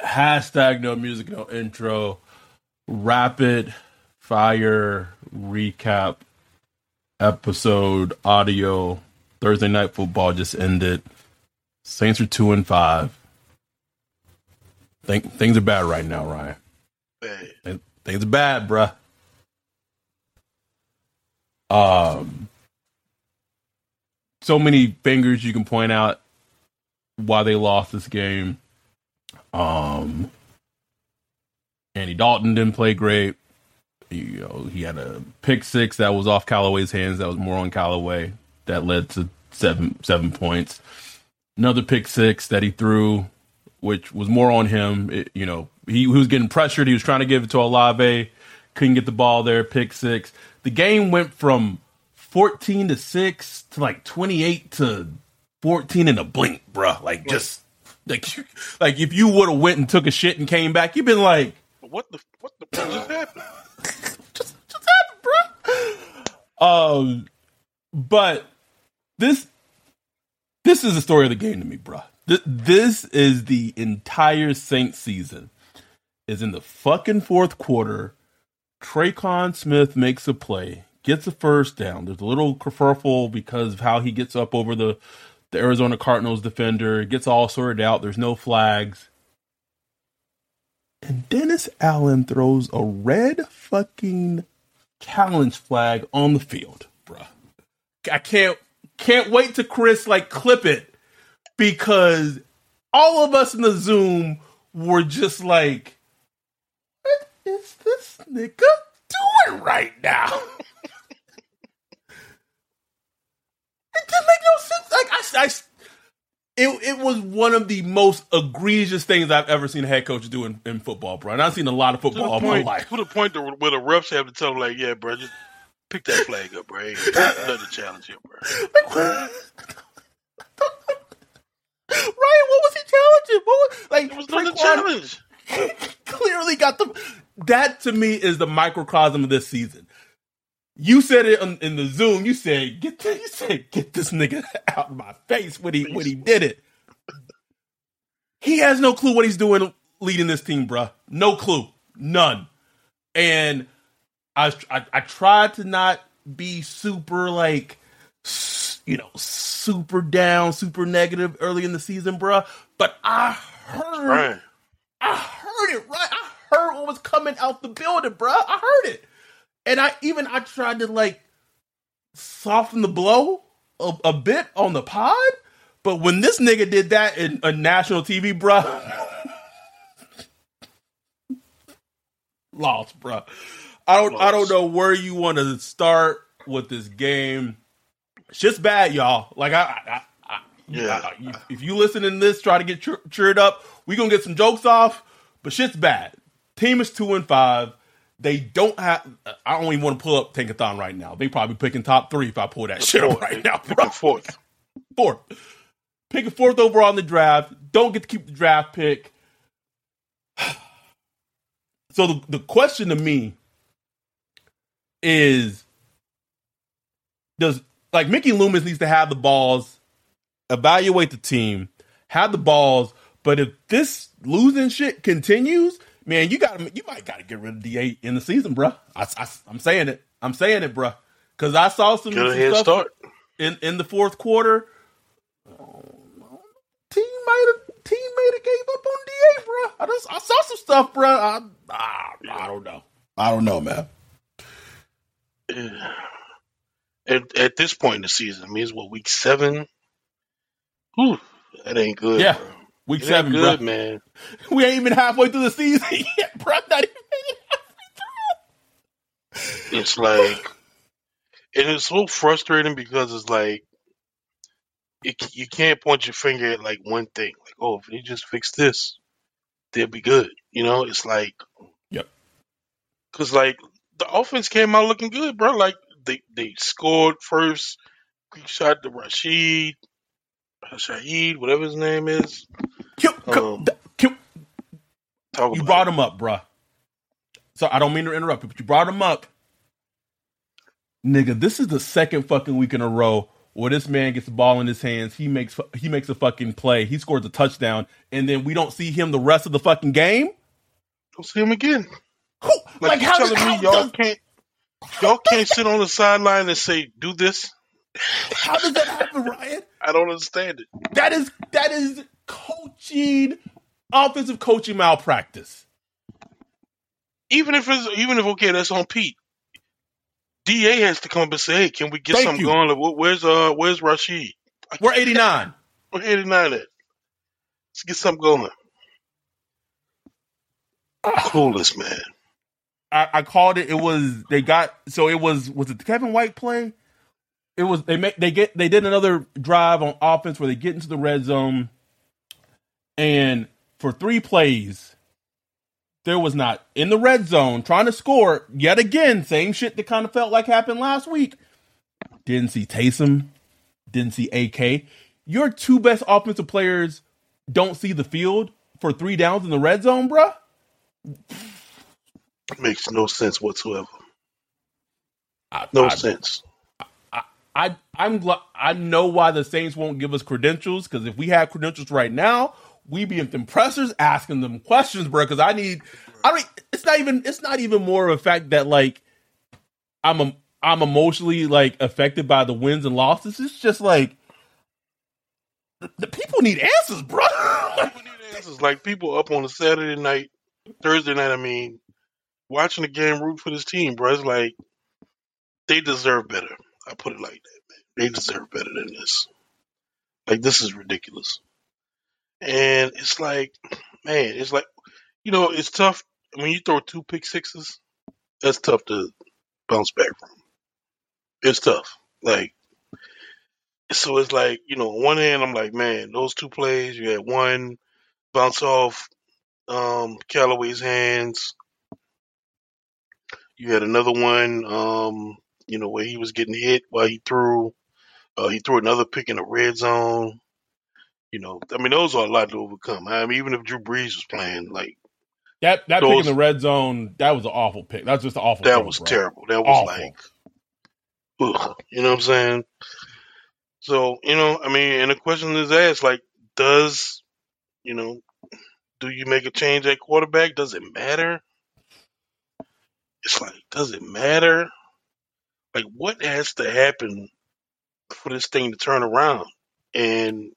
Hashtag no music no intro. Rapid fire recap episode audio. Thursday night football just ended. Saints are two and five. Think, things are bad right now ryan. Things are bad bruh. Um so many fingers you can point out why they lost this game um, Andy Dalton didn't play great. You know, he had a pick six that was off Callaway's hands. That was more on Callaway. That led to seven seven points. Another pick six that he threw, which was more on him. It, you know, he, he was getting pressured. He was trying to give it to Olave, couldn't get the ball there. Pick six. The game went from fourteen to six to like twenty eight to fourteen in a blink, bruh. Like just like, you- like if you would have went and took a shit and came back, you'd been like, what the what the what just happened? just, just happened, bro. Um, but this, this is the story of the game to me, bro. Th- this is the entire Saints season. Is in the fucking fourth quarter. Tre'Quan Smith makes a play, gets a first down. There's a little kerfuffle because of how he gets up over the the Arizona Cardinals defender. It gets all sorted out. There's no flags. And Dennis Allen throws a red fucking challenge flag on the field, bruh. I can't can't wait to Chris like clip it because all of us in the Zoom were just like, what is this nigga doing right now? it didn't make no I, it, it was one of the most egregious things I've ever seen a head coach do in, in football, bro. And I've seen a lot of football all my life. to the point to where the refs have to tell them like, yeah, bro, just pick that flag up, bro. Ain't Another challenge here, bro. Ryan, what was he challenging? What was, like It was Tre'Quan challenge. clearly got the. That to me is the microcosm of this season. You said it in, in the Zoom. You said get the, you said get this nigga out of my face when he when he did it. He has no clue what he's doing leading this team, bruh. No clue, none. And I I, I tried to not be super like you know super down, super negative early in the season, bruh. But I heard Ryan, I heard it right. I heard what was coming out the building, bruh. I heard it. And I even I tried to like soften the blow a, a bit on the pod. But when this nigga did that in a national TV, bro, lost, bro. I don't I don't know where you want to start with this game. Shit's bad, y'all. Like I, I, I Yeah. I- you- if you listening to this, try to get cheer- cheered up. We gonna get some jokes off, but shit's bad. Team is two and five. They don't have. I don't even want to pull up Tankathon right now. They probably picking top three if I pull that shit up right now, Pick bro. fourth. Fourth, a fourth overall in the draft. Don't get to keep the draft pick. So the the question to me is, does like Mickey Loomis needs to have the balls, evaluate the team, have the balls. But if this losing shit continues, man, you got you might got to get rid of DA in the season, bruh. I, am saying it. I'm saying it, bruh. Because I saw some, some stuff start. in in the fourth quarter. Oh, Team might have team might have gave up on Da, bro. I just I saw some stuff, bro. I, I, I don't know. I don't know, man. At, at this point in the season, I mean, it's what week seven. Whew, that ain't good. Yeah. bro. Week It seven, good, bro. man. We ain't even halfway through the season yet, bro. Not even halfway through. It's like, and it's so frustrating because it's like, it, you can't point your finger at like one thing. Like, oh, if they just fix this, they'll be good. You know, it's like, Yep. because like the offense came out looking good, bro. Like they they scored first, quick shot to Rashid, Shaheed, whatever his name is. Um, Q- Talk you brought it. him up, bruh. So I don't mean to interrupt you, but you brought him up. Nigga, this is the second fucking week in a row where this man gets the ball in his hands. He makes he makes a fucking play. He scores a touchdown, and then we don't see him the rest of the fucking game. Don't see him again. Who, Like, like, how, does, telling how, me y'all does, can't y'all can't sit on the sideline and say do this? how does that happen, Ryan? I don't understand it. That is that is coaching, offensive coaching malpractice. Even if it's even if okay, that's on Pete. Da has to come up and say, "Hey, can we get Thank something you. going? Where's uh, where's Rashid? We're eighty nine. We're eighty nine at. Let's get something going." Coolest man. I, I called it. It was they got so it was was it the Kevin White play? It was they make they get they did another drive on offense where they get into the red zone, and for three plays, there was not in the red zone trying to score yet again. Same shit that kind of felt like happened last week. Didn't see Taysom, didn't see AK. Your two best offensive players don't see the field for three downs in the red zone, bruh. Makes no sense whatsoever. I- No I- sense. I I'm glad I know why the Saints won't give us credentials because if we had credentials right now, we'd be in them pressers asking them questions, bro. Because I need, I don't. It's not even. It's not even more of a fact that like I'm a, I'm emotionally like affected by the wins and losses. It's just like the, the people need answers, bro. People need answers. Like people up on a Saturday night, Thursday night. I mean, watching the game, root for this team, bro. It's like they deserve better. I put it like that, man. They deserve better than this. Like this is ridiculous. And it's like, man, it's like, you know, it's tough when you throw two pick sixes. That's tough to bounce back from. It's tough. Like, so it's like, you know, on one hand, I'm like, man, those two plays, you had one bounce off um, Callaway's hands. You had another one, um, you know, where he was getting hit while he threw. Uh, he threw another pick in the red zone. You know, I mean, those are a lot to overcome. I mean, even if Drew Brees was playing, like that that pick in the red zone, that was an awful pick. That was just an awful. that throw, was bro. terrible. That was Awful. like, ugh, you know what I'm saying? So, you know, I mean, and the question is asked, like, does, you know, do you make a change at quarterback? Does it matter? It's like, does it matter? Like, what has to happen for this thing to turn around? And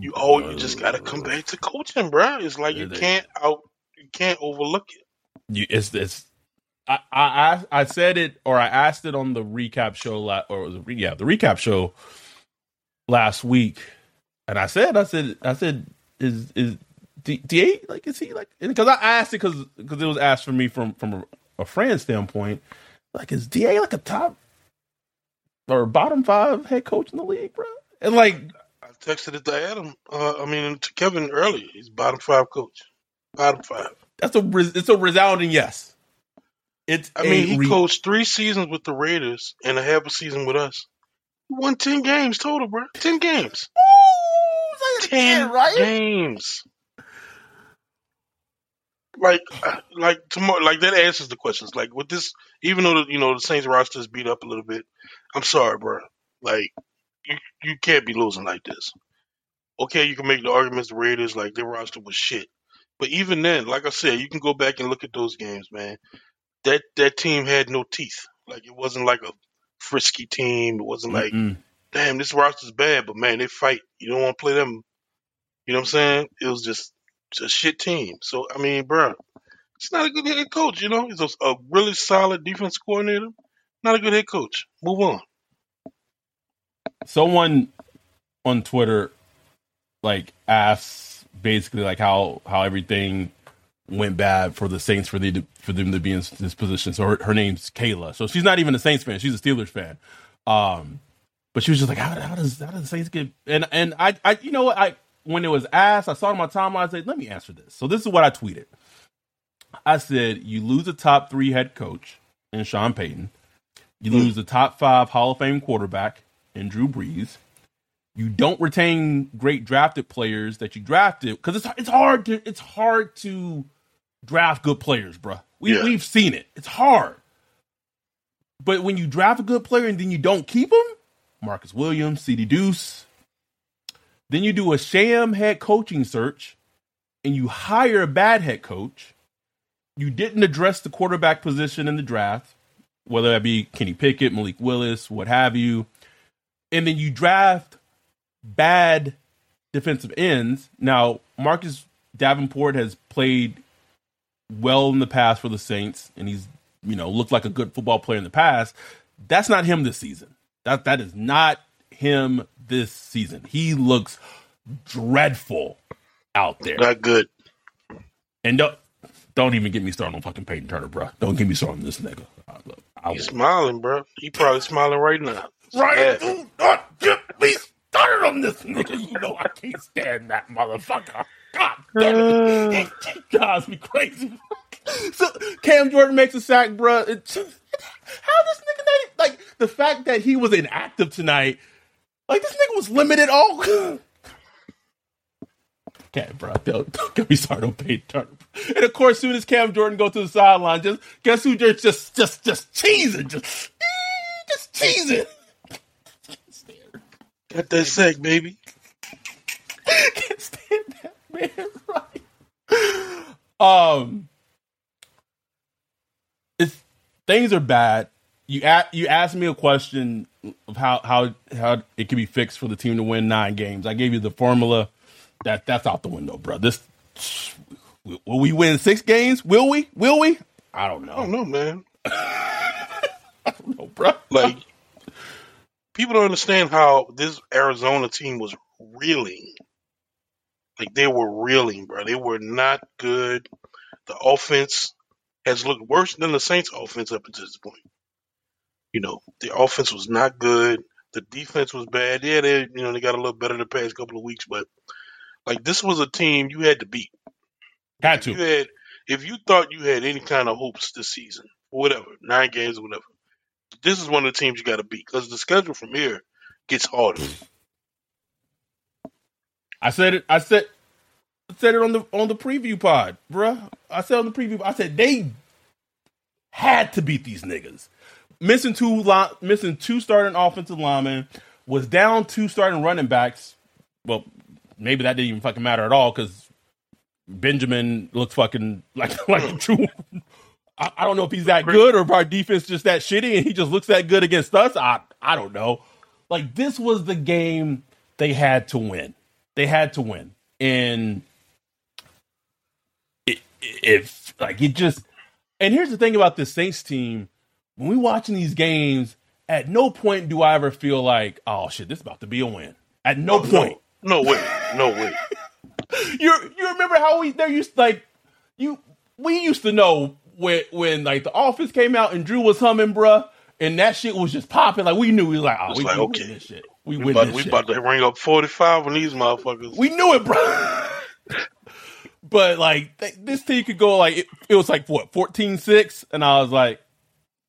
you oh, you just uh, got to come back to coaching, bro. It's like you can't out, you can't overlook it. you, it's it's I, I I said it or I asked it on the recap show la- or was it, yeah the recap show last week, and I said I said I said is is D, Da like is he like because I asked it because because it was asked for me from from a, a friend standpoint like is Da like a top or bottom five head coach in the league, bro? And like texted it to Adam. Uh, I mean, to Kevin earlier. He's bottom five coach. Bottom five. that's a it's a resounding yes. It's I mean, he re- coached three seasons with the Raiders and a half a season with us. He won ten games total, bro. Ten games. Ooh, it Ten again, right? games. Like, like tomorrow, like that answers the questions. Like with this, even though the, you know the Saints roster is beat up a little bit, I'm sorry, bro. Like, you you can't be losing like this. Okay, you can make the arguments the Raiders like their roster was shit, but even then, like I said, you can go back and look at those games, man. That that team had no teeth. Like it wasn't like a frisky team. It wasn't like Mm-mm. damn, this roster's bad, but man, they fight. You don't want to play them. You know what I'm saying? It was just, just a shit team. So I mean, bro, it's not a good head coach. You know, he's a, a really solid defense coordinator. Not a good head coach. Move on. Someone on Twitter like asks basically like how how everything went bad for the Saints for the for them to be in this position. So her, her name's Kayla. So she's not even a Saints fan. She's a Steelers fan. Um, but she was just like, how, how does how does the Saints get? And and I I you know what I when it was asked, I saw it on my timeline. I said, "Let me answer this." So this is what I tweeted. I said, "You lose a top three head coach in Sean Payton. You lose the top five Hall of Fame quarterback in Drew Brees. You don't retain great drafted players that you drafted because it's it's hard to it's hard to draft good players, bro. We Yeah. we've seen it. It's hard. But when you draft a good player and then you don't keep him, Marcus Williams, CD Deuce, then you do a sham head coaching search and you hire a bad head coach. You didn't address the quarterback position in the draft, whether that be Kenny Pickett, Malik Willis, what have you. And then you draft bad defensive ends. Now, Marcus Davenport has played well in the past for the Saints, and he's you know looked like a good football player in the past. That's not him this season. That that is not him this season. He looks dreadful out there. Not good. And don't don't even get me started on fucking Payton Turner, bro. Don't get me started on this nigga. I, look, I He's smiling, bro. He probably smiling right now. Right? Yeah. Do not get me started on this nigga. You know I can't stand that motherfucker. God damn it. It drives me crazy. So Cam Jordan makes a sack, bro. It just, how this nigga not, like the fact that he was inactive tonight, like this nigga was limited all. Okay, bro, don't, don't get me started on Payton Turner. And of course, soon as Cam Jordan goes to the sideline, just guess who just just just just cheesing, just just cheesing. Got that sack, baby. can't stand that man. Right. Um, it's things are bad. You a- you asked me a question of how how how it can be fixed for the team to win nine games. I gave you the formula. That that's out the window, bro. This will we win six games? Will we? Will we? I don't know. I don't know, know, man. no, bro. Like people don't understand how this Arizona team was reeling. Like they were reeling, bro. They were not good. The offense has looked worse than the Saints' offense up until this point. You know, the offense was not good. The defense was bad. Yeah, they you know they got a little better the past couple of weeks, but like this was a team you had to beat. Had you to. had if you thought you had any kind of hopes this season, whatever, nine games or whatever, this is one of the teams you got to beat because the schedule from here gets harder. I said it. I said said it on the on the preview pod, bruh. I said on the preview. I said they had to beat these niggas. Missing two li- missing two starting offensive linemen was down two starting running backs. Well, maybe that didn't even fucking matter at all because Benjamin looks fucking like like a true. I, I don't know if he's that good or if our defense just that shitty and he just looks that good against us. I I don't know. Like this was the game they had to win. They had to win, and it, if like it just. And here's the thing about this Saints team: when we watching these games, at no point do I ever feel like, oh shit, this is about to be a win. At no oh, point. No way, no way. You you remember how we there used like you we used to know when when like the office came out and Drew was humming, bruh, and that shit was just popping. Like we knew we was like, oh, we, like, we okay. win this shit. We, We win about, this we shit. about to ring up forty five on these motherfuckers. We knew it, bro. but like th- this team could go like it, it was like what 14-6 and I was like,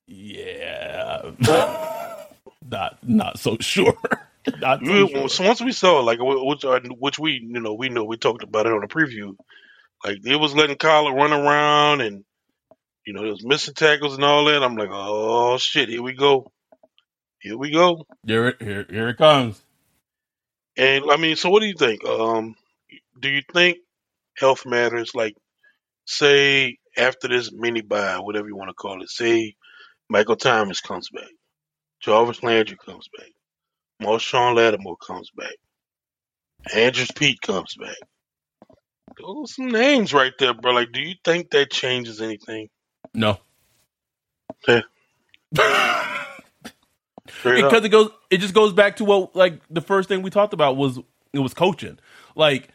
yeah, not not so sure. not so We- sure. so once we saw like which uh, which we you know we know we talked about it on the preview, like it was letting Kyler run around and you know it was missing tackles and all that. I'm like, oh shit, here we go, here we go. Here it here, here it comes. And I mean, so what do you think? Um, do you think health matters? Like, say after this mini buy, whatever you want to call it, say Michael Thomas comes back, Jarvis Landry comes back, Marshon Lattimore comes back, Andrus Peat comes back. Those are some names right there, bro. Like, do you think that changes anything? No. Yeah. Straight up. because it goes it just goes back to what like the first thing we talked about was it was coaching like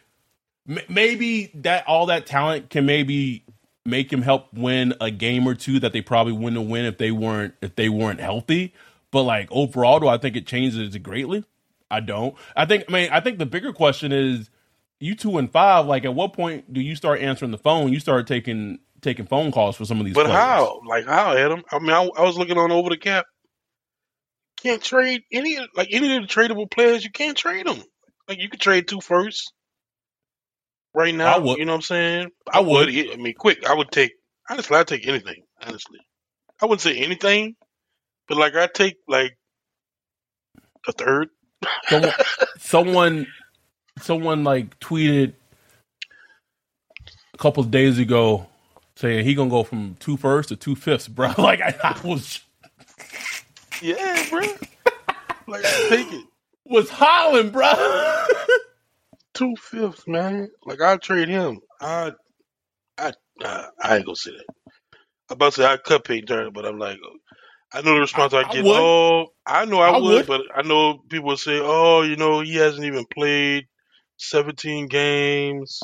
m- maybe that all that talent can maybe make him help win a game or two that they probably wouldn't win if they weren't if they weren't healthy but like overall do i think it changes it greatly i don't i think i mean i think the bigger question is you two and five. Like, at what point do you start answering the phone? You start taking taking phone calls for some of these. But players. how? Like how, Adam? I mean, I, I was looking on over the cap. Can't trade any like any of the tradable players. You can't trade them. Like you could trade two first right now. I. You know what I'm saying? I would. I mean, quick. I would take. Honestly, I'd take anything. Honestly, I wouldn't say anything, but like I'd take like a third. someone, someone, someone like tweeted a couple of days ago saying he gonna go from two firsts to two fifths, bro. Like I, I was Yeah, bro. like take it. was hollering, bro. Two fifths, man. Like I'd trade him. I, I, uh, I ain't gonna say that. I'm about to say I cut Payton Turner, but I'm like, I know the response I, I get. would. oh, I know I, I would, would. but I know people say, oh, you know, he hasn't even played 17 games.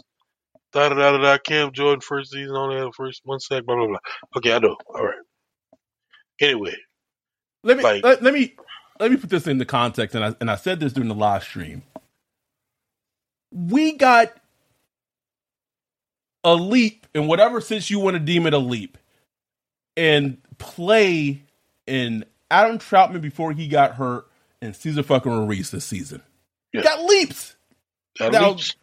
Da da da da. Cam Jordan first season only had the first one sack. Blah blah blah. Okay, I know. All right. Anyway, let me Like- let, let me let me put this into context, and I and I said this during the live stream. We got a leap in whatever sense you want to deem it a leap, and play in Adam Trautman before he got hurt, and Cesar fucking Ruiz this season. Yeah. Got leaps. at Now, least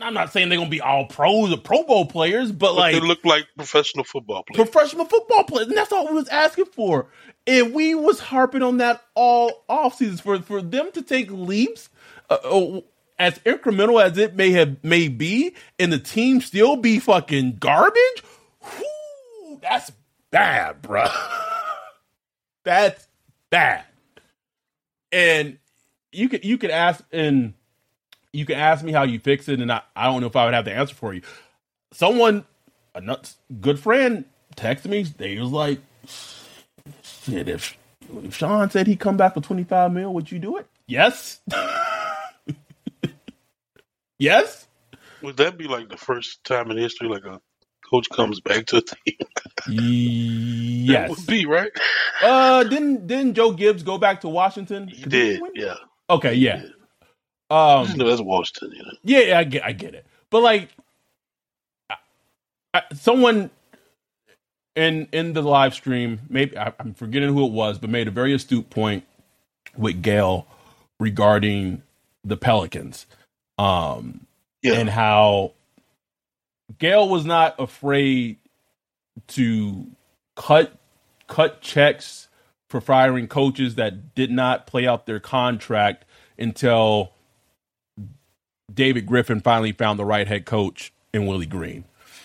I'm not saying they're gonna be all pros or Pro Bowl players, but but like they look like professional football players. professional football players, and that's all we was asking for. And we was harping on that all off seasons for for them to take leaps, uh, uh, as incremental as it may have may be, and the team still be fucking garbage. Whew, that's bad, bruh. that's bad. And you could you could ask and you can ask me how you fix it, and I, I don't know if I would have the answer for you. Someone, a nuts, good friend, texted me. They was like, "Shit, if if Sean said he'd come back for twenty five mil, would you do it?" Yes. yes. Would that be like the first time in history like a coach comes back to a team? That Yes. would be right. Uh, didn't didn't Joe Gibbs go back to Washington? He did. Yeah. Okay. Yeah. I Um. that's Washington. You know. Yeah, yeah, I get, I get it. But like, I, I, someone in in the live stream, maybe I, I'm forgetting who it was, but made a very astute point with Gayle regarding the Pelicans, um, Yeah. and how Gayle was not afraid to cut cut checks for firing coaches that did not play out their contract until David Griffin finally found the right head coach in Willie Green.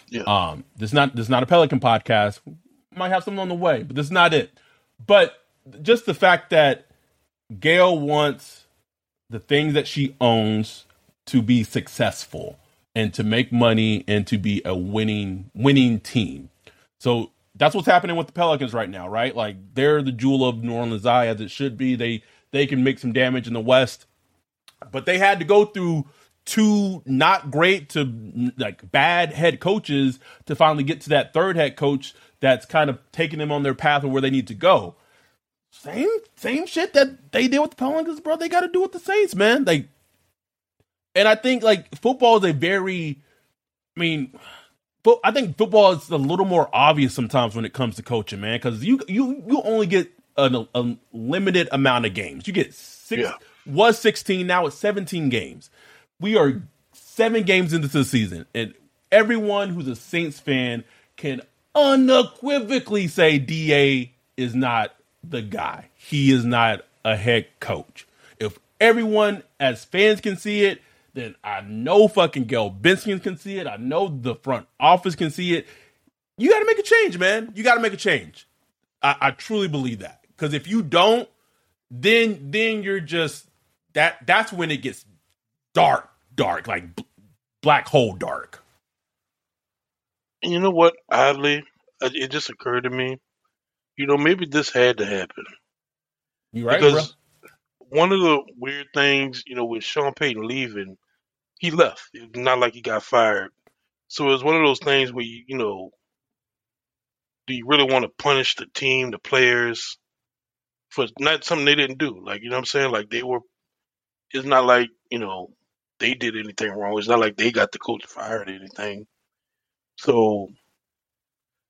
Yeah. Um, this is not this is not a Pelican podcast. Might have something on the way, but this is not it. But just the fact that Gayle wants the things that she owns to be successful and to make money and to be a winning winning team. So that's what's happening with the Pelicans right now, right? Like they're the jewel of New Orleans' eye as it should be. They they can make some damage in the West, but they had to go through two not great to like bad head coaches to finally get to that third head coach that's kind of taking them on their path of where they need to go. Same same shit that they did with the Pelicans, bro. They got to do with the Saints, man. Like, and I think like football is a very, I mean, but I think football is a little more obvious sometimes when it comes to coaching, man, because you you you only get an, a limited amount of games. You get six Yeah. was sixteen, now it's seventeen games. We are seven games into the season, and everyone who's a Saints fan can unequivocally say Da is not the guy. He is not a head coach. If everyone as fans can see it, then I know fucking Gayle Benson can see it. I know the front office can see it. You got to make a change, man. You got to make a change. I, I truly believe that because if you don't, then then you're just that. That's when it gets dark, dark, like b- black hole dark. And you know what? Oddly, it it just occurred to me. You know, maybe this had to happen You right, bro? because one of the weird things, you know, with Sean Payton leaving, he left. It's not like he got fired. So it was one of those things where you, you know, do you really want to punish the team, the players, for not something they didn't do? Like, you know what I'm saying? Like they were. It's not like you know they did anything wrong. It's not like they got the coach fired or anything. So,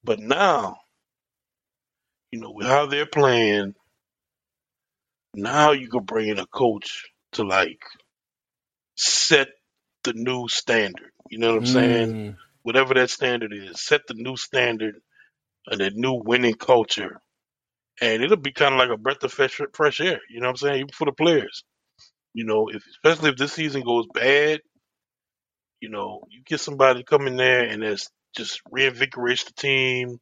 but now, you know, with how they're playing, now you can bring in a coach to like set the new standard. You know what I'm saying? Mm. Whatever that standard is, set the new standard and the new winning culture. And it'll be kind of like a breath of fresh, fresh air. You know what I'm saying? Even for the players. You know, if especially if this season goes bad, you know, you get somebody to come in there and that's just reinvigorates the team.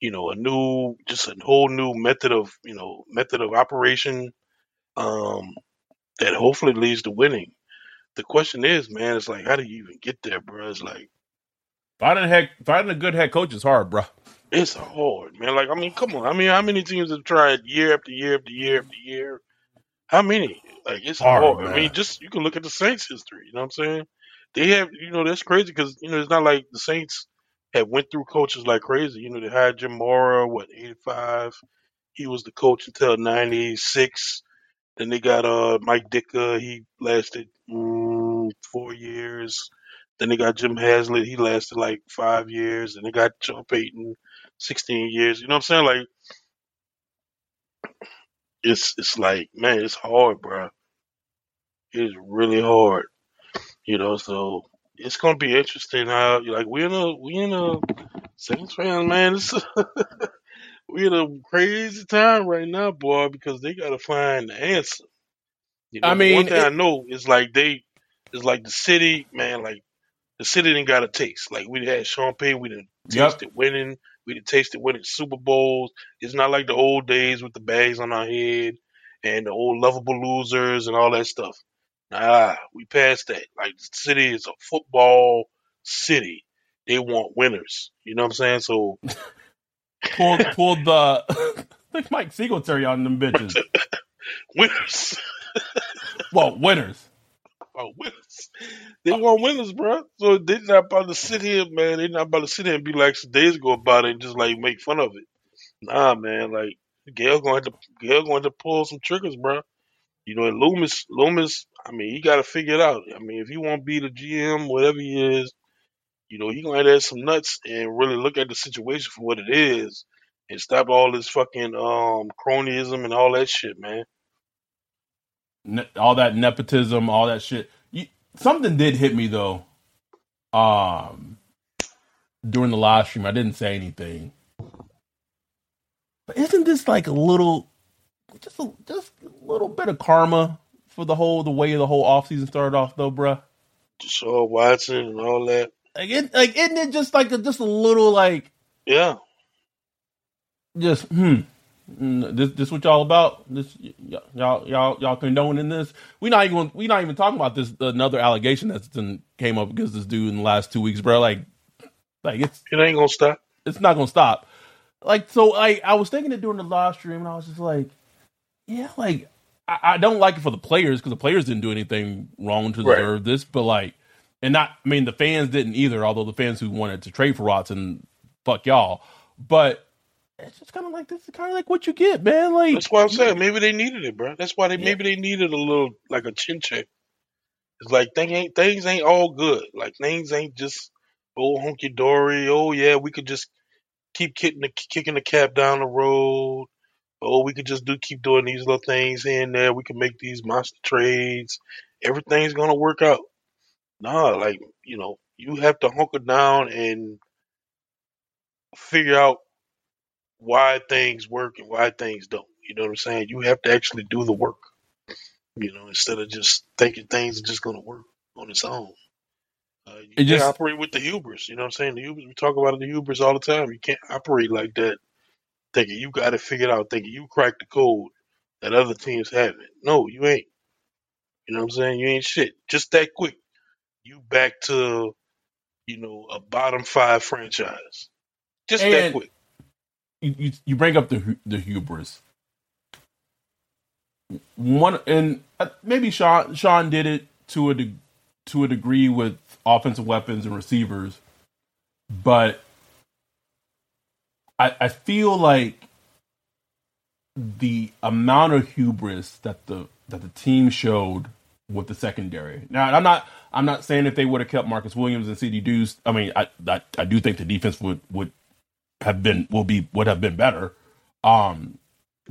You know, a new, just a whole new method of, you know, method of operation um, that hopefully leads to winning. The question is, man, it's like, how do you even get there, bro? It's like, Finding a finding a good head coach is hard, bro. it's hard, man. Like, I mean, come on. I mean, how many teams have tried year after year after year after year? How many? Like, it's Hard, hard. I mean, just you can look at the Saints' history. You know what I'm saying? They have, you know, that's crazy because you know it's not like the Saints have went through coaches like crazy. You know, they had Jim Mora, what 85. He was the coach until 96. Then they got uh Mike Ditka. He lasted mm, four years. Then they got Jim Haslett. He lasted like five years. And they got Joe Payton, 16 years. You know what I'm saying? Like it's it's like man, it's hard, bro. It is really hard. You know, so it's gonna be interesting how like we in a we in a Saints fans, man. It's we in a crazy time right now, boy, because they gotta find the answer. You know, I mean, one thing I know is like they, it's like the city, man. Like the city didn't got a taste. Like we had Sean Payton, we didn't Yep. taste it winning. We didn't taste it winning Super Bowls. It's not like the old days with the bags on our head and the old lovable losers and all that stuff. Nah, we passed that. Like the city is a football city. They want winners. You know what I'm saying? So Pulled, pulled the like Mike Singletary on them bitches. winners. Well, winners. Oh, winners. They want winners, bro. So they're not about to sit here, man. They're not about to sit here and be like some days ago about it and just like make fun of it. Nah, man. Like Gayle going to Gayle going to pull some triggers, bro. You know, and Loomis, Loomis. I mean, he got to figure it out. I mean, if he want to be the GM, whatever he is, you know, he gonna have to some nuts and really look at the situation for what it is, and stop all this fucking um cronyism and all that shit, man. Ne- all that nepotism, all that shit. You, something did hit me though. Um, during the live stream, I didn't say anything. But isn't this like a little, just a, just a little bit of karma for the whole the way the whole offseason started off though, bruh? Deshaun Watson and all that. Like, it, like isn't it just like a, just a little like Yeah, just hmm. This this what y'all about? This y- y'all y'all y'all condoning this? We not even we not even talking about this another allegation that's been came up against this dude in the last two weeks, bro. Like like it's it ain't gonna stop. it's not gonna stop. Like so, like I was thinking it during the live stream, and I was just like, yeah, like I, I don't like it for the players because the players didn't do anything wrong to Right. deserve this, but like, and not I mean the fans didn't either. Although the fans who wanted to trade for Watson, fuck y'all, but it's just kind of like this is kind of like what you get, man. Like That's why I'm saying maybe they needed it, bro. That's why they Yeah. maybe they needed a little like a chin check. It's like thing ain't things ain't all good. Like things ain't just oh hunky dory. Oh yeah, we could just keep kicking the kicking the cap down the road. Oh, we could just do keep doing these little things here and there. We can make these monster trades. Everything's gonna work out. Nah, like you know, you have to hunker down and figure out why things work and why things don't. You know what I'm saying? You have to actually do the work. You know, instead of just thinking things are just going to work on its own. Uh, you It can't just- operate with the hubris. You know what I'm saying? The hubris. We talk about the hubris all the time. You can't operate like that, thinking you got it figured out, thinking you cracked the code that other teams haven't. No, you ain't. You know what I'm saying? You ain't shit. Just that quick, you back to, you know, a bottom five franchise. Just that quick. You, you bring up the the hubris. One and uh, maybe Sean Sean did it to a de- to a degree with offensive weapons and receivers, but I I feel like the amount of hubris that the that the team showed with the secondary. Now, I'm not I'm not saying if they would have kept Marcus Williams and CD Deuce. I mean, I, I I do think the defense would would have been will be would have been better. Um,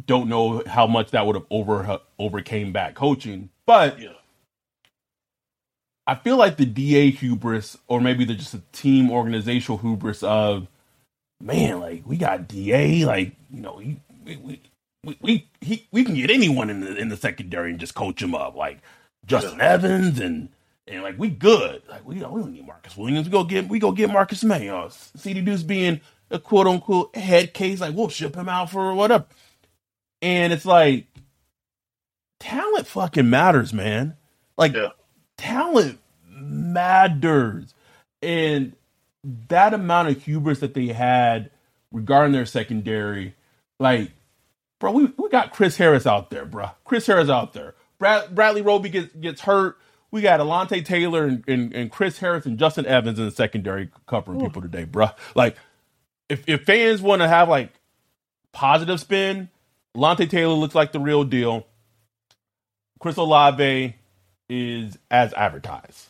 don't know how much that would have over overcame back coaching, but Yeah. I feel like the DA hubris, or maybe the just a team organizational hubris of, man, like we got DA, like you know, we we we we, we, he, we can get anyone in the in the secondary and just coach him up, like Justin Evans and and like we good, like we don't, we don't need Marcus Williams. We go get we go get Marcus Mayo. CD Deuce being a quote unquote head case, like we'll ship him out for whatever. And it's like talent fucking matters, man. Like Yeah. talent matters. And that amount of hubris that they had regarding their secondary, like, bro, we, we got Chris Harris out there, bro. Chris Harris out there. Brad, Bradley Roby gets gets hurt. We got Alontae Taylor and, and, and Chris Harris and Justin Evans in the secondary covering people today, bro. Like, if, if fans want to have like positive spin, Lante Taylor looks like the real deal. Chris Olave is as advertised.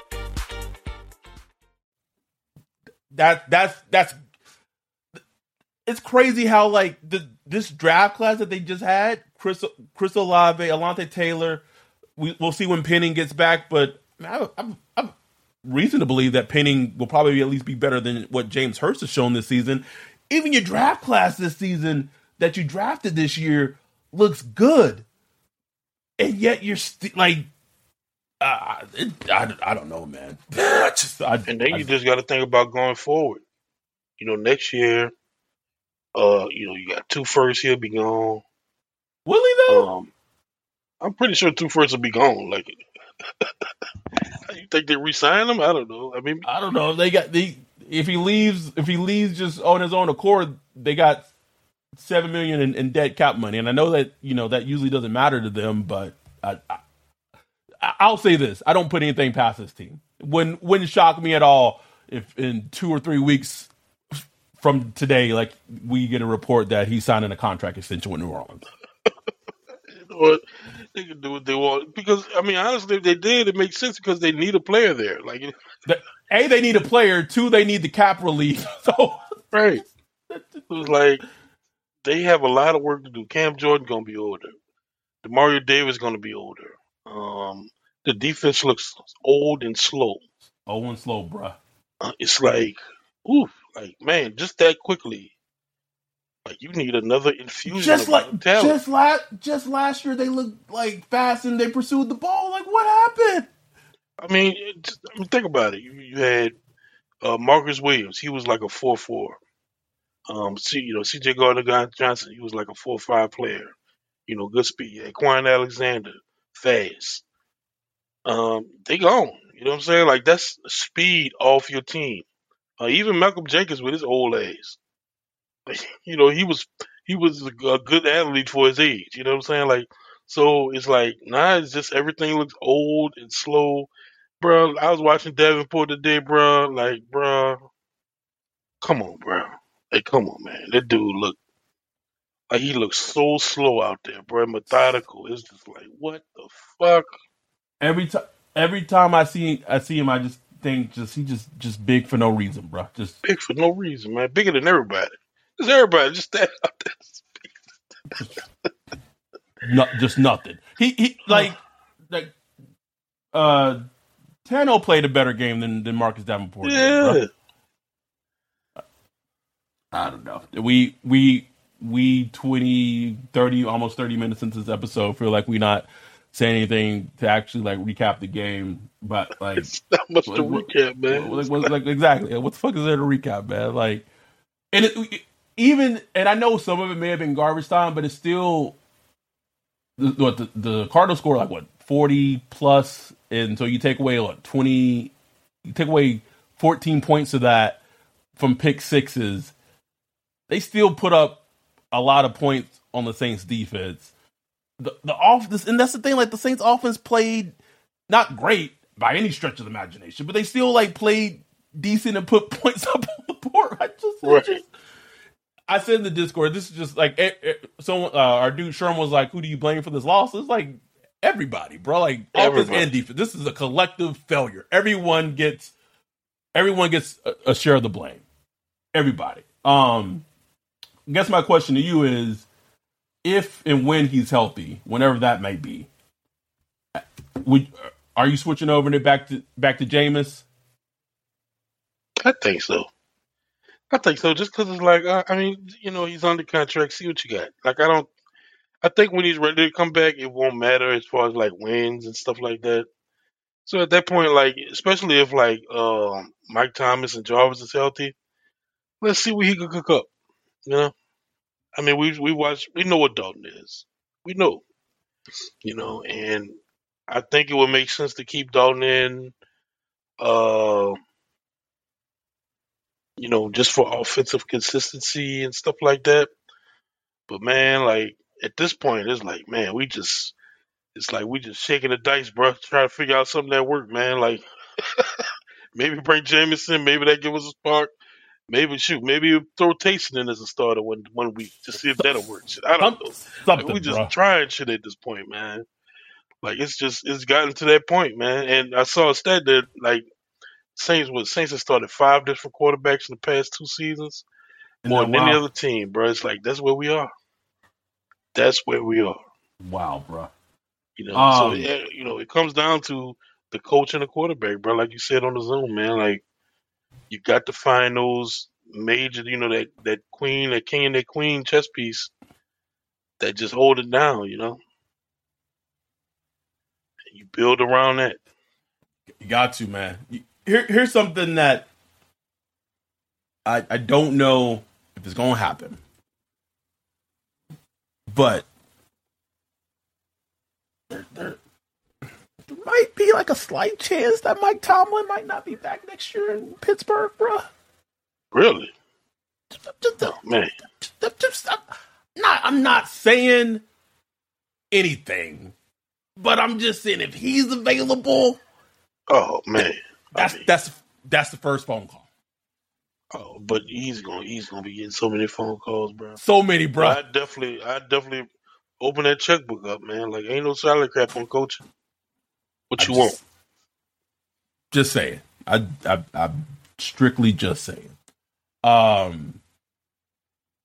That that's that's it's crazy how like the this draft class that they just had Chris Chris Olave, Alontae Taylor. We we'll see when Penning gets back, but I, I'm I'm reason to believe that Penning will probably at least be better than what James Hurst has shown this season. Even your draft class this season that you drafted this year looks good, and yet you're st- like. It, I, I don't know, man. I just, I, And then you just got to think about going forward. You know, next year, uh, you know, you got two firsts. He'll be gone. Will he though? Um, I'm pretty sure two firsts will be gone. Like, you think they resign him? I don't know. I mean, I don't know. They got the if he leaves if he leaves just on his own accord, they got seven million in, in dead cap money, and I know that you know that usually doesn't matter to them, but I, I I'll say this: I don't put anything past this team. Wouldn't wouldn't shock me at all if in two or three weeks from today, like we get a report that he's signing a contract extension with New Orleans. you know what? They can do what they want because I mean, honestly, if they did, it makes sense because they need a player there. Like, a, they need a player. Two, they need the cap relief. So right? It was like they have a lot of work to do. Cam Jordan gonna be older. Demario Davis gonna be older. Um, the defense looks old and slow. oh, and slow, bruh. Uh, it's like, oof, like man, just that quickly. Like you need another infusion just like just last just last year they looked like fast and they pursued the ball. Like what happened? I mean, it, I mean, think about it. You, you had uh, Marcus Williams. He was like a four four. Um, see, you know, C.J. Gardner Johnson. He was like a four five player. You know, good speed. Kwon Alexander, fast. Um, they gone. You know what I'm saying? Like that's speed off your team. Uh, even Malcolm Jenkins with his old age, You know, he was he was a, a good athlete for his age. You know what I'm saying? Like, so it's like now it's just everything looks old and slow bro. I was watching Davenport today, bro. Like, bro, come on, bro. Hey, come on, man. That dude look like he looks so slow out there, bro. Methodical. It's just like, what the fuck? Every time every time I see I see him, I just think just he just just big for no reason, bro. Just Big for no reason, man. Bigger than everybody. Just everybody just that out there. no, just nothing. He he like like uh Tanoh played a better game than than Marcus Davenport. did, bro. Yeah. I don't know. We we we 20, 30, almost 30 minutes into this episode feel like we not saying anything to actually like recap the game, but like It's not much to What- what- recap, man. Like, what- like, exactly. What the fuck is there to recap, man? Like, and it, even and I know some of it may have been garbage time, but it's still the- what the, the Cardinals score like what forty plus and so you take away what twenty, you take away fourteen points of that from pick sixes. They still put up a lot of points on the Saints defense. The the off this and that's the thing. Like the Saints offense played not great by any stretch of the imagination, but they still like played decent and put points up on the board. I just, right. just I said in the Discord, this is just like eh, eh, someone. Uh, our dude Sherman was like, "Who do you blame for this loss?" It's like everybody, bro. Like offense and defense. This is a collective failure. Everyone gets, everyone gets a, a share of the blame. Everybody. Um, I guess my question to you is, if and when he's healthy, whenever that may be, would are you switching over it back to back to Jameis? I think so. I think so. Just because it's like, uh, I mean, you know, he's under contract. See what you got. Like, I don't. I think when he's ready to come back, it won't matter as far as like wins and stuff like that. So at that point, like, especially if like uh, Mike Thomas and Jarvis is healthy, let's see what he can cook up. You know, I mean, we we watch, we know what Dalton is. We know, you know, and I think it would make sense to keep Dalton in. Uh, you know, just for offensive consistency and stuff like that. But man, like at this point, it's like, man, we just, it's like we just shaking the dice, bro, trying to figure out something that worked, man. Like maybe bring Jamison, maybe that give us a spark. Maybe shoot, maybe throw Taysom in as a starter one one week to see if that'll work. Shit, I don't know. Like, we just bro. trying shit at this point, man. Like it's just it's gotten to that point, man. And I saw a stat that like Saints with Saints have started five different quarterbacks in the past two seasons, more than wow. any other team, bro. It's like that's where we are. That's where we are. Wow, bro. You know, um, so it, you know, it comes down to the coach and the quarterback, bro. Like you said on the Zoom, man. Like you got to find those major, you know, that that queen, that king, and that queen chess piece that just hold it down. You know, and you build around that. You got to, man. Here, here's something that I I don't know if it's gonna happen, but might be like a slight chance that Mike Tomlin might not be back next year in Pittsburgh, bro. Really? Just, oh, man. Just, just, I'm not. I'm not saying anything, but I'm just saying if he's available. Oh man. That's I mean, that's that's the first phone call. Oh, but he's gonna he's gonna be getting so many phone calls, bro. So many, bro. I definitely, I definitely open that checkbook up, man. Like ain't no salary cap on coaching. What I you just, want? Just saying. I, I I'm strictly just saying. Um.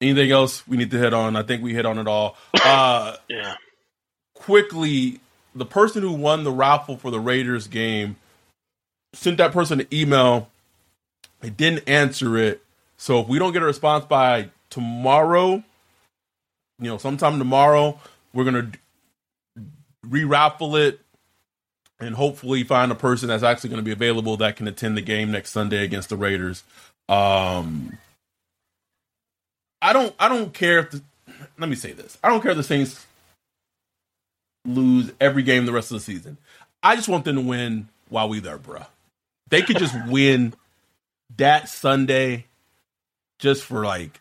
Anything else we need to hit on? I think we hit on it all. Uh, yeah. Quickly, the person who won the raffle for the Raiders game sent that person an email. They didn't answer it. So if we don't get a response by tomorrow, you know, sometime tomorrow, we're gonna re-raffle it and hopefully find a person that's actually going to be available that can attend the game next Sunday against the Raiders. Um, I don't, I don't care if the, let me say this. I don't care if the Saints lose every game the rest of the season. I just want them to win while we there, bruh. They could just win that Sunday just for like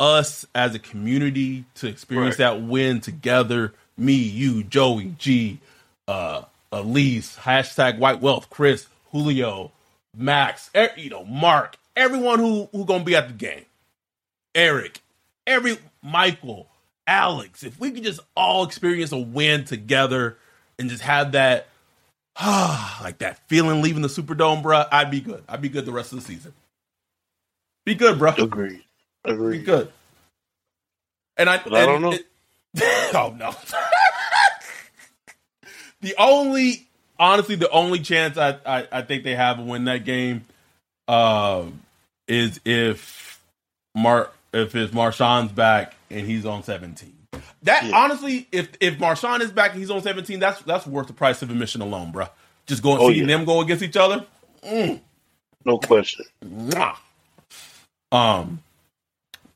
us as a community to experience right. that win together. Me, you, Joey, G, uh, Elise, hashtag White Wealth, Chris, Julio, Max, er, you know, Mark, everyone who who gonna be at the game, Eric, every Michael, Alex. If we could just all experience a win together and just have that ah, like that feeling leaving the Superdome, bro, I'd be good. I'd be good the rest of the season. Be good, bro. Agreed. Agreed. Be good. And I, and, I don't know. It, oh no. the only, honestly, the only chance I, I, I think they have to win that game, uh, is if Mark if it's Marshon's back and he's on seventeen. That yeah. honestly, if if Marshawn is back and he's on 17, that's that's worth the price of admission alone, bro. Just going oh, seeing yeah. them go against each other. Mm. No question. Mwah. Um,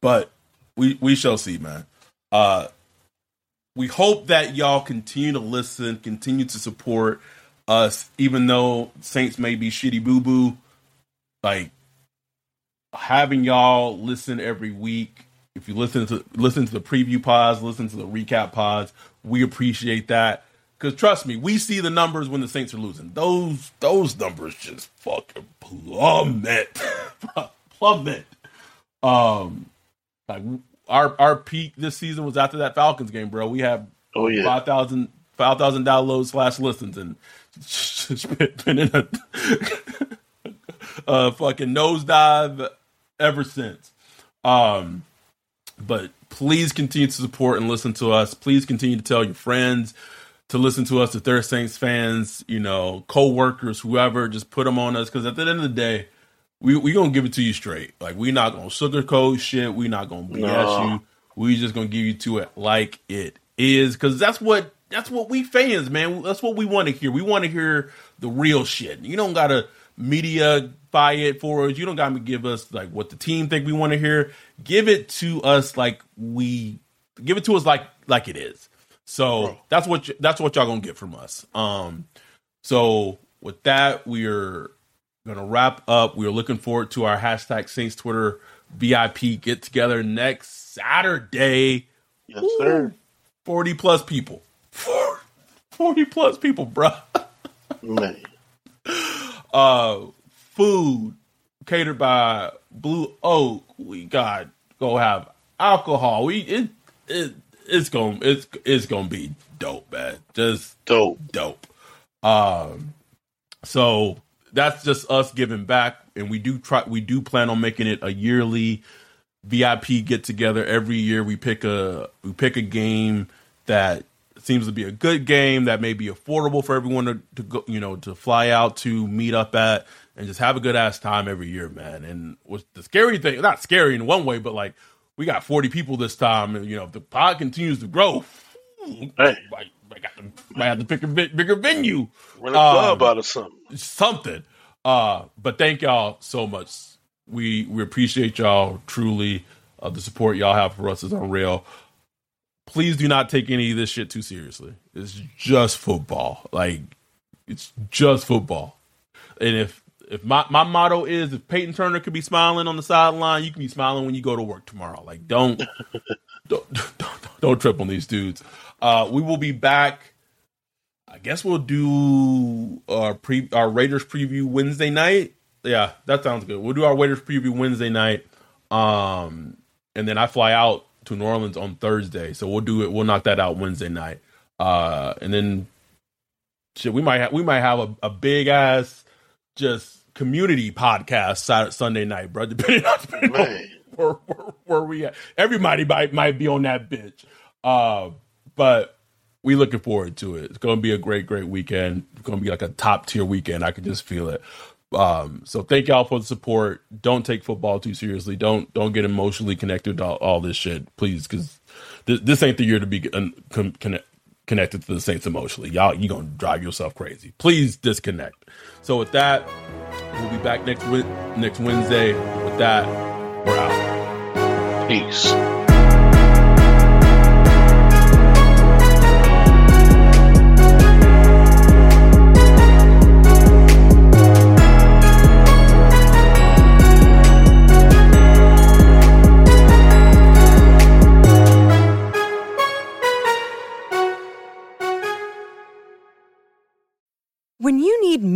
but we we shall see, man. Uh, we hope that y'all continue to listen, continue to support. us, even though Saints may be shitty boo boo, like having y'all listen every week. If you listen to listen to the preview pods, listen to the recap pods, we appreciate that. Cause trust me, we see the numbers when the Saints are losing. Those those numbers just fucking plummet, plummet. Um, like our our peak this season was after that Falcons game, bro. We have Oh yeah. 5,000 5,000 downloads slash listens and been in a, a fucking nosedive ever since. Um, but please continue to support and listen to us. Please continue to tell your friends to listen to us if they're Saints fans, you know, co-workers, whoever, just put them on us. Cause at the end of the day, we we gonna give it to you straight. Like we not gonna sugarcoat shit. We not gonna BS No. you. We just gonna give you to it like it is. Cause that's what that's what we fans, man. That's what we want to hear. We want to hear the real shit. You don't gotta media buy it for us. You don't gotta give us like what the team think we want to hear. Give it to us like we give it to us like like it is. So Bro. that's what y- that's what y'all gonna get from us. Um, so with that, we are gonna wrap up. We are looking forward to our hashtag Saints Twitter VIP get together next Saturday. Yes, sir. Forty plus people. 40 plus people, bruh. Man. Uh, food catered by Blue Oak. We got go have alcohol. We it it it's gonna it's it's gonna be dope, man. Just Dope. dope. Um, so that's just us giving back, and we do try. We do plan on making it a yearly VIP get together every year. We pick a we pick a game that seems to be a good game that may be affordable for everyone to, to go, you know, to fly out to meet up at and just have a good ass time every year, man. And what's the scary thing? Not scary in one way, but like we got forty people this time, and you know, if the pod continues to grow. Hey. Might, might, got to, have to pick a bit bigger venue Run a Um, club out of something. something. Uh, but thank y'all so much. We we appreciate y'all truly. Uh, the support y'all have for us is unreal. Please do not take any of this shit too seriously. It's just football. Like it's just football. And if if my, my motto is if Payton Turner could be smiling on the sideline, you can be smiling when you go to work tomorrow. Like don't don't, don't, don't trip on these dudes. Uh, we will be back. I guess we'll do our pre our Raiders preview Wednesday night. Yeah, that sounds good. We'll do our Raiders preview Wednesday night. Um, and then I fly out to New Orleans on Thursday, so we'll do it. We'll knock that out Wednesday night. Uh, and then shit, we might have we might have a, a big ass just community podcast Saturday, Sunday night, bro. Depending on, depending on where, where, where we at. Everybody might might be on that bitch. Uh, but we looking forward to it. It's gonna be a great, great weekend. It's gonna be like a top tier weekend. I can just feel it. Um, so thank y'all for the support. Don't take football too seriously. Don't don't get emotionally connected to all, all this shit, please, because this, this ain't the year to be uh, con- connect, connected to the Saints emotionally. Y'all, you gonna drive yourself crazy. Please disconnect. So with that, we'll be back next next Wednesday. With that, we're out. Peace.